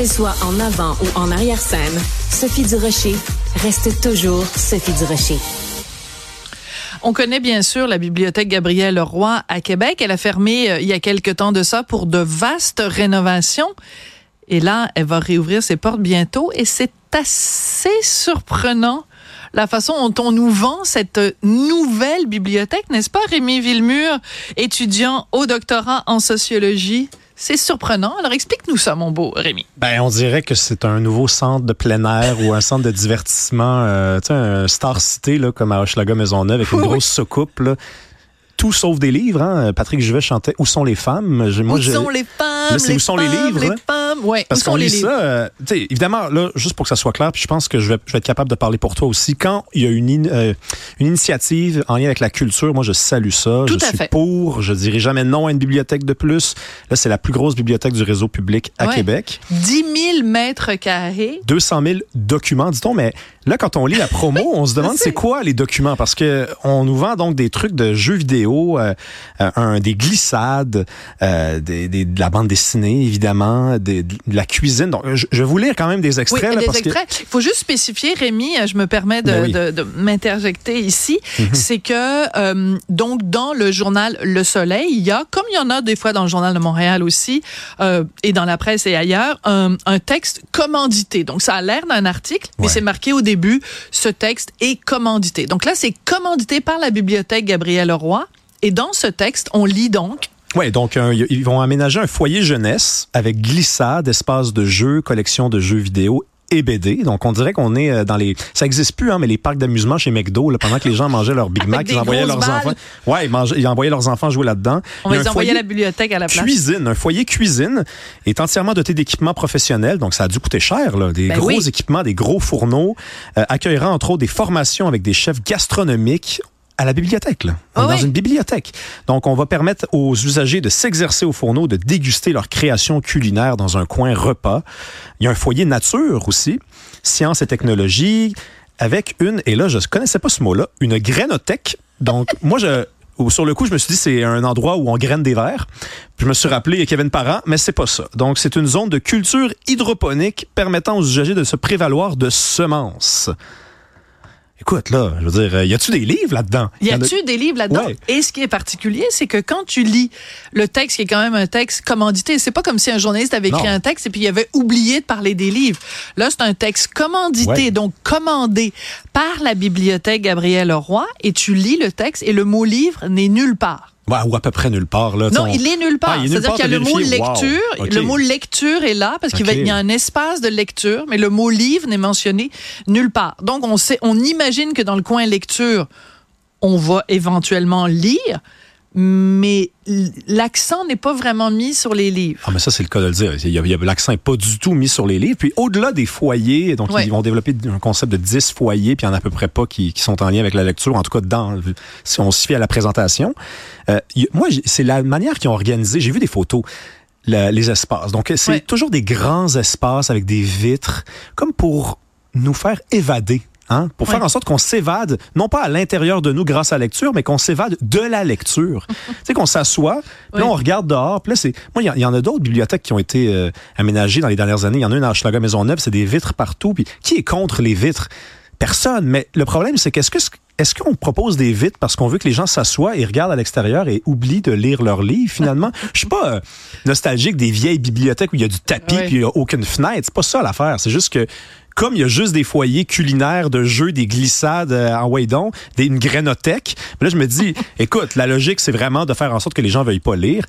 Qu'elle soit en avant ou en arrière-scène, Sophie Durocher reste toujours Sophie Durocher. On connaît bien sûr la bibliothèque Gabriel Roy à Québec. Elle a fermé euh, il y a quelque temps de ça pour de vastes rénovations. Et là, elle va réouvrir ses portes bientôt et c'est assez surprenant la façon dont on nous vend cette nouvelle bibliothèque, n'est-ce pas, Rémi Villemur, étudiant au doctorat en sociologie? C'est surprenant. Alors explique-nous ça, mon beau Rémi. Ben, on dirait que c'est un nouveau centre de plein air ou un centre de divertissement, euh, tu sais, un Star City, là, comme à Hochelaga Maisonneuve, avec une grosse soucoupe, là tout sauf des livres. Hein. Patrick Juvet chantait Où sont les femmes? Moi, où sont les femmes? Où sont les livres? Les femmes, ouais. Parce qu'on lit ça, euh, évidemment, là, juste pour que ça soit clair, puis je pense que je vais, je vais être capable de parler pour toi aussi. Quand il y a une, euh, une initiative en lien avec la culture, moi, je salue ça. Tout je à suis fait. pour. Je dirais jamais non à une bibliothèque de plus. Là, c'est la plus grosse bibliothèque du réseau public à Ouais. Québec. 10 000 mètres carrés. 200 000 documents, dit-on, mais là, quand on lit la promo, on se demande c'est quoi les documents, parce que on nous vend donc des trucs de jeux vidéo, euh, euh, un, des glissades, euh, des, des- de la bande dessinée, évidemment, des- de la cuisine. Donc, je, je vais vous lire quand même des Oui, extraits. là, des parce extraits. Il faut juste spécifier, Rémi, euh, je me permets de, Ben oui. de- de m'interjecter ici, c'est que euh, donc dans le journal Le Soleil, il y a, comme il y en a des fois dans le journal de Montréal aussi, euh, et dans la presse et ailleurs, un, un texte commandité. Donc ça a l'air d'un article, mais Ouais. c'est marqué au début, ce texte est commandité. Donc là, c'est commandité par la bibliothèque Gabriel Roy. Et dans ce texte, on lit donc Ouais, donc un- ils vont aménager un foyer jeunesse avec glissade, espace de jeux, collection de jeux vidéo et BD. Donc on dirait qu'on est euh, dans les ça existe plus hein, mais les parcs d'amusement chez McDo là, pendant que les gens mangeaient leur Big Mac, ils envoyaient leurs balles. enfants. Ouais, ils, mangeaient- ils envoyaient leurs enfants jouer là-dedans. on les à foyer la bibliothèque à la place. Cuisine, un foyer cuisine est entièrement doté d'équipements professionnels, donc ça a dû coûter cher, là. des Ben gros oui. équipements, des gros fourneaux, euh, accueillera entre autres des formations avec des chefs gastronomiques à la bibliothèque, là. On est Ah dans une bibliothèque. Donc, on va permettre aux usagers de s'exercer au fourneau, de déguster leur création culinaire dans un coin repas. Il y a un foyer nature aussi, sciences et technologies, avec une, et là, je ne connaissais pas ce mot-là, une grainothèque. Donc, moi, je, sur le coup, je me suis dit c'est un endroit où on graine des verres. Puis je me suis rappelé Kevin Parent, mais c'est pas ça. Donc c'est une zone de culture hydroponique permettant aux usagers de se prévaloir de semences. Écoute, là, je veux dire, euh, y a-tu des livres là-dedans? Y a- a-tu des livres là-dedans? Ouais. Et ce qui est particulier, c'est que quand tu lis le texte, qui est quand même un texte commandité, c'est pas comme si un journaliste avait écrit Non. un texte et puis il avait oublié de parler des livres. Là, c'est un texte commandité, Ouais. donc commandé par la bibliothèque Gabriel Roy, et tu lis le texte et le mot livre n'est nulle part. Ouais, ou à peu près nulle part. Là, Non, on- il est nulle part. Ah, C'est-à-dire qu'il y a le mot lecture. Wow. Le mot lecture est là parce qu'il y a un espace de lecture, mais le mot livre n'est mentionné nulle part. Donc, on sait, on imagine que dans le coin lecture, on va éventuellement lire, mais l'accent n'est pas vraiment mis sur les livres. Ah, mais ça, c'est le cas de le dire. L'accent n'est pas du tout mis sur les livres. Puis au-delà des foyers, donc Ouais. ils vont développer un concept de 10 foyers, puis il n'y en a à peu près pas qui, qui sont en lien avec la lecture, en tout cas dans, si on se fie à la présentation. Euh, moi, c'est la manière qu'ils ont organisé. J'ai vu des photos. la- les espaces. Donc, c'est Ouais. toujours des grands espaces avec des vitres, comme pour nous faire évader. Hein, pour faire en sorte qu'on s'évade, non pas à l'intérieur de nous grâce à la lecture, mais qu'on s'évade de la lecture. tu sais, qu'on s'assoit, puis là, Oui. on regarde dehors. Puis là, c'est. Moi, il y en- il y, en a d'autres bibliothèques qui ont été euh, aménagées dans les dernières années. Il y en a une à Hochelaga Maisonneuve, c'est des vitres partout. Puis qui est contre les vitres? Personne. Mais le problème, c'est qu'est-ce que est-ce qu'on propose des vitres parce qu'on veut que les gens s'assoient et regardent à l'extérieur et oublient de lire leurs livres finalement? Je suis pas euh, nostalgique des vieilles bibliothèques où il y a du tapis Ouais. puis il y a aucune fenêtre. C'est pas ça l'affaire. C'est juste que comme il y a juste des foyers culinaires de jeux, des glissades euh, en Waydon, des, une grénothèque, mais là je me dis, écoute, la logique c'est vraiment de faire en sorte que les gens veuillent pas lire.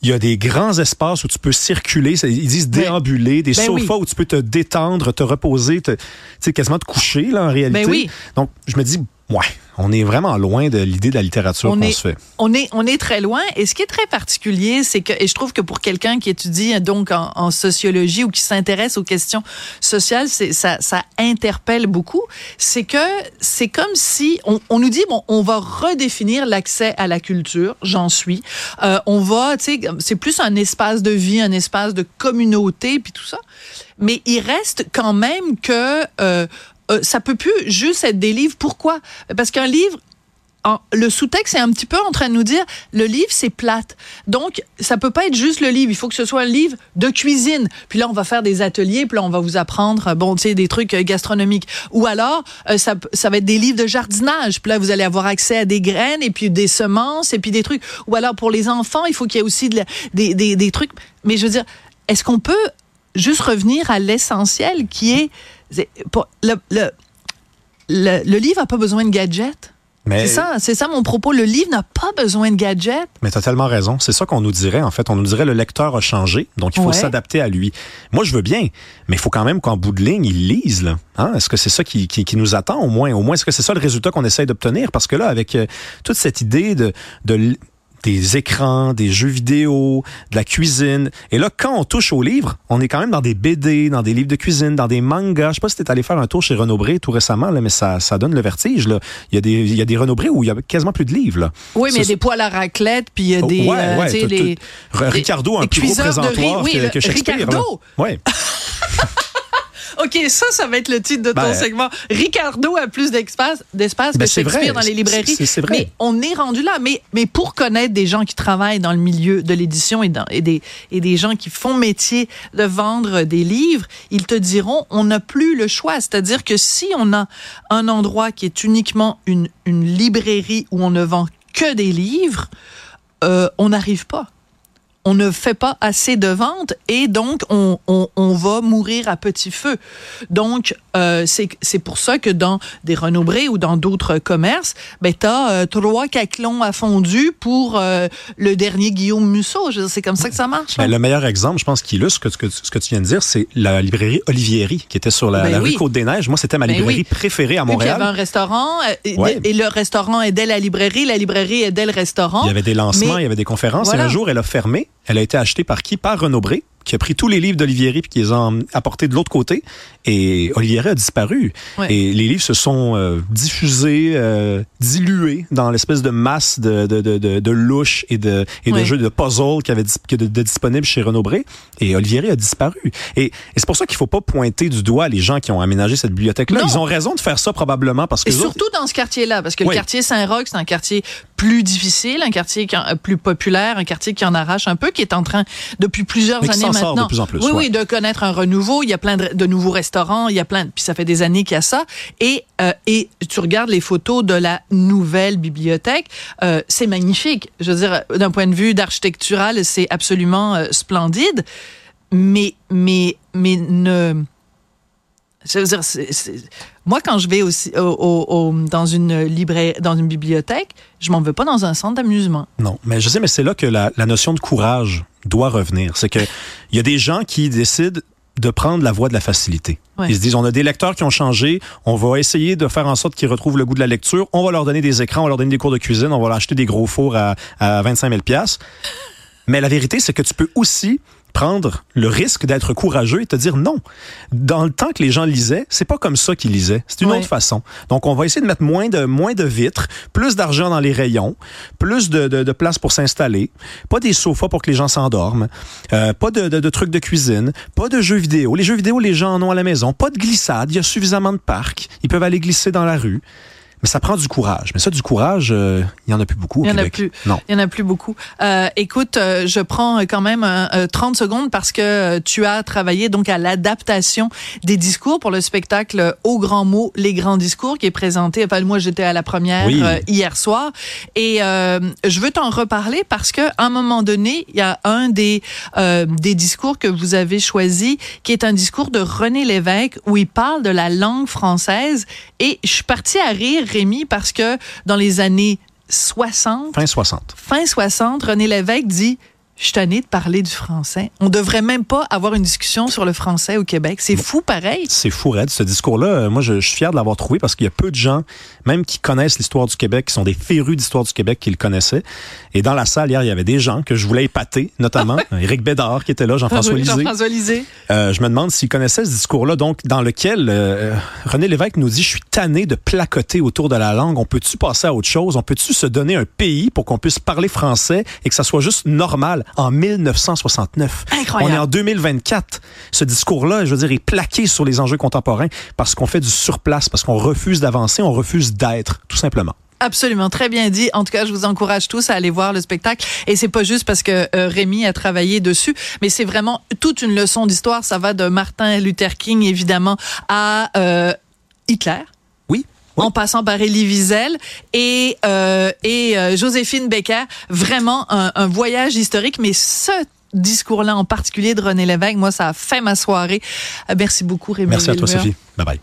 Il y a des grands espaces où tu peux circuler, ils disent Ben, déambuler, des ben sofas oui. où tu peux te détendre, te reposer, te, tu sais, quasiment te coucher là en réalité. Ben oui. Donc je me dis, ouais, on est vraiment loin de l'idée de la littérature On qu'on est- se fait. On est, on est très loin. Et ce qui est très particulier, c'est que, et je trouve que pour quelqu'un qui étudie donc en, en sociologie ou qui s'intéresse aux questions sociales, ça, ça interpelle beaucoup. C'est que c'est comme si on, on nous dit bon, on va redéfinir l'accès à la culture. J'en suis. Euh, on va, tu sais, c'est plus un espace de vie, un espace de communauté, puis tout ça. Mais il reste quand même que euh, euh, ça peut plus juste être des livres. Pourquoi? Parce qu'un livre le sous-texte est un petit peu en train de nous dire le livre c'est plate. Donc ça peut pas être juste le livre, il faut que ce soit un livre de cuisine. Puis là on va faire des ateliers, puis là on va vous apprendre euh, bon tu sais des trucs euh, gastronomiques ou alors euh, ça va être des livres de jardinage. Puis là vous allez avoir accès à des graines et puis des semences et puis des trucs ou alors pour les enfants, il faut qu'il y ait aussi des, des des trucs mais je veux dire est-ce qu'on peut juste revenir à l'essentiel qui est, pour- le, le, le, le livre n'a pas besoin de gadgets. Mais, C'est ça, c'est ça mon propos. Le livre n'a pas besoin de gadgets. mais tu as tellement raison. C'est ça qu'on nous dirait, en fait. On nous dirait le lecteur a changé, donc il faut Ouais. s'adapter à lui. Moi, je veux bien, mais il faut quand même qu'en bout de ligne, il lise. Là. Hein? Est-ce que c'est ça qui, qui, qui nous attend, au moins? Au moins, est-ce que c'est ça le résultat qu'on essaye d'obtenir? Parce que là, avec euh, toute cette idée de... des écrans, des jeux vidéo, de la cuisine. Et là, quand on touche aux livres, on est quand même dans des BD, dans des livres de cuisine, dans des mangas. Je sais pas si t'es allé faire un tour chez Renaud Bré tout récemment, là, mais ça, ça donne le vertige. Là. Il y a des, il y a des Renaud Bré où il y a quasiment plus de livres. Là. Oui, mais il y a des poils à raclette, puis il y a Oh, des, ouais, euh, ouais, les- Ricardo a un plus gros cuiseurs de riz, présentoir oui, que. Ricardo! Ouais. OK, ça, ça va être le titre de ton Ben, segment. Ricardo a plus d'espace, d'espace Ben, que Shakespeare dans les librairies. Vrai. Mais on est rendu là. Mais, mais pour connaître des gens qui travaillent dans le milieu de l'édition et, des, et des gens qui font métier de vendre des livres, ils te diront, on n'a plus le choix. C'est-à-dire que si on a un endroit qui est uniquement une, une librairie où on ne vend que des livres, euh, on n'arrive pas on ne fait pas assez de ventes et donc on, on, on va mourir à petit feu. Donc, euh, c'est pour ça que dans des Renaud-Bré ou dans d'autres commerces, ben, tu as trois caclons à fondu pour euh, le dernier Guillaume Musso. C'est comme ça que ça marche. Ben, le meilleur exemple, je pense, qui illustre ce que, ce que, ce que tu viens de dire, c'est la librairie Olivieri, qui était sur la, Ben la oui. rue Côte-des-Neiges. Moi, c'était ma Ben librairie oui. préférée à Vu qu'il y avait Montréal. un restaurant euh, et, le restaurant aidait la librairie, la librairie aidait le restaurant. Il y avait des lancements, Mais- il y avait des conférences. Voilà. Et un jour, elle a fermé. Elle a été achetée par qui? Par Renaud Bré, qui a pris tous les livres d'Olivieri puis qui les a apportés de l'autre côté. Et Olivieri a disparu. Ouais. Et les livres se sont euh, diffusés, euh, dilués dans l'espèce de masse de, de, de, de, de louches et de, et de jeux de puzzle qui étaient de, disponibles chez Renaud Bré. Et Olivieri a disparu. Et, et c'est pour ça qu'il faut pas pointer du doigt les gens qui ont aménagé cette bibliothèque-là. Ils ont raison de faire ça probablement parce que Et autres- surtout dans ce quartier-là, parce que le quartier Saint-Roch, c'est un quartier plus difficile, un quartier qui en- euh, plus populaire, un quartier qui en arrache un peu, qui est en train, depuis plusieurs Mais années s'en sort maintenant, de plus en plus, oui, ouais. oui, de connaître un renouveau. Il y a plein de, de nouveaux restaurants, il y a plein, puis ça fait des années qu'il y a ça. Et, euh, et tu regardes les photos de la nouvelle bibliothèque, euh, c'est magnifique. Je veux dire, d'un point de vue d'architectural, c'est absolument euh, splendide. Mais, mais, mais ne, je veux dire, moi, quand je vais aussi au, au- au- dans une librairie, dans une bibliothèque, je m'en veux pas dans un centre d'amusement. Non, mais je sais, mais c'est là que la, la notion de courage doit revenir. C'est que il y a des gens qui décident de prendre la voie de la facilité. Ouais. Ils se disent, on a des lecteurs qui ont changé, on va essayer de faire en sorte qu'ils retrouvent le goût de la lecture, on va leur donner des écrans, on va leur donner des cours de cuisine, on va leur acheter des gros fours à, à 25 000 piastres. Mais la vérité, c'est que tu peux aussi prendre le risque d'être courageux et te dire non. Dans le temps que les gens lisaient, c'est pas comme ça qu'ils lisaient. C'est une autre façon. Donc, on va essayer de mettre moins de, moins de vitres, plus d'argent dans les rayons, plus de, de, de place pour s'installer, pas des sofas pour que les gens s'endorment, euh, pas de, de, de trucs de cuisine, pas de jeux vidéo. Les jeux vidéo, les gens en ont à la maison. Pas de glissade. Il y a suffisamment de parcs. Ils peuvent aller glisser dans la rue. Mais ça prend du courage. Mais ça, du courage, euh, il y en a plus beaucoup au Il y en a plus. Non. Il y en a plus beaucoup. Euh, écoute, euh, je prends quand même euh, euh, 30 secondes parce que tu as travaillé donc à l'adaptation des discours pour le spectacle Au grand mot, les grands discours qui est présenté. Enfin, moi, j'étais à la première Oui. hier soir et je veux t'en reparler parce que à un moment donné, il y a un des des discours que vous avez choisi qui est un discours de René Lévesque où il parle de la langue française et je suis partie à rire Rémi parce que dans les années 60 Fin 60. fin 60, René Lévesque dit Je suis tanné de parler du français. On devrait même pas avoir une discussion sur le français au Québec. C'est fou pareil. C'est fou, Red. Ce discours-là, euh, moi, je, je suis fier de l'avoir trouvé parce qu'il y a peu de gens, même qui connaissent l'histoire du Québec, qui sont des férus d'histoire du Québec, qui le connaissaient. Et dans la salle, hier, il y avait des gens que je voulais épater, notamment Éric Bédard, qui était là, Jean-François Oui, Lisée. Jean-François Lisée. Euh, je me demande s'ils connaissaient ce discours-là, donc dans lequel euh, René Lévesque nous dit Je suis tanné de placoter autour de la langue. On peut-tu passer à autre chose? On peut-tu se donner un pays pour qu'on puisse parler français et que ça soit juste normal en 1969 Incroyable. On est en 2024. Ce discours-là, je veux dire, est plaqué sur les enjeux contemporains parce qu'on fait du surplace, parce qu'on refuse d'avancer, on refuse d'être, tout simplement. Absolument, très bien dit. En tout cas, je vous encourage tous à aller voir le spectacle. Et c'est pas juste parce que euh, Rémi a travaillé dessus, mais c'est vraiment toute une leçon d'histoire. Ça va de Martin Luther King, évidemment, à euh, Hitler. Oui. En passant par Elie Wiesel et euh, et Joséphine Becker, vraiment un, un voyage historique. Mais ce discours-là en particulier de René Lévesque, moi, ça a fait ma soirée. merci beaucoup, Rémi. Merci à toi, Sophie. Bye bye.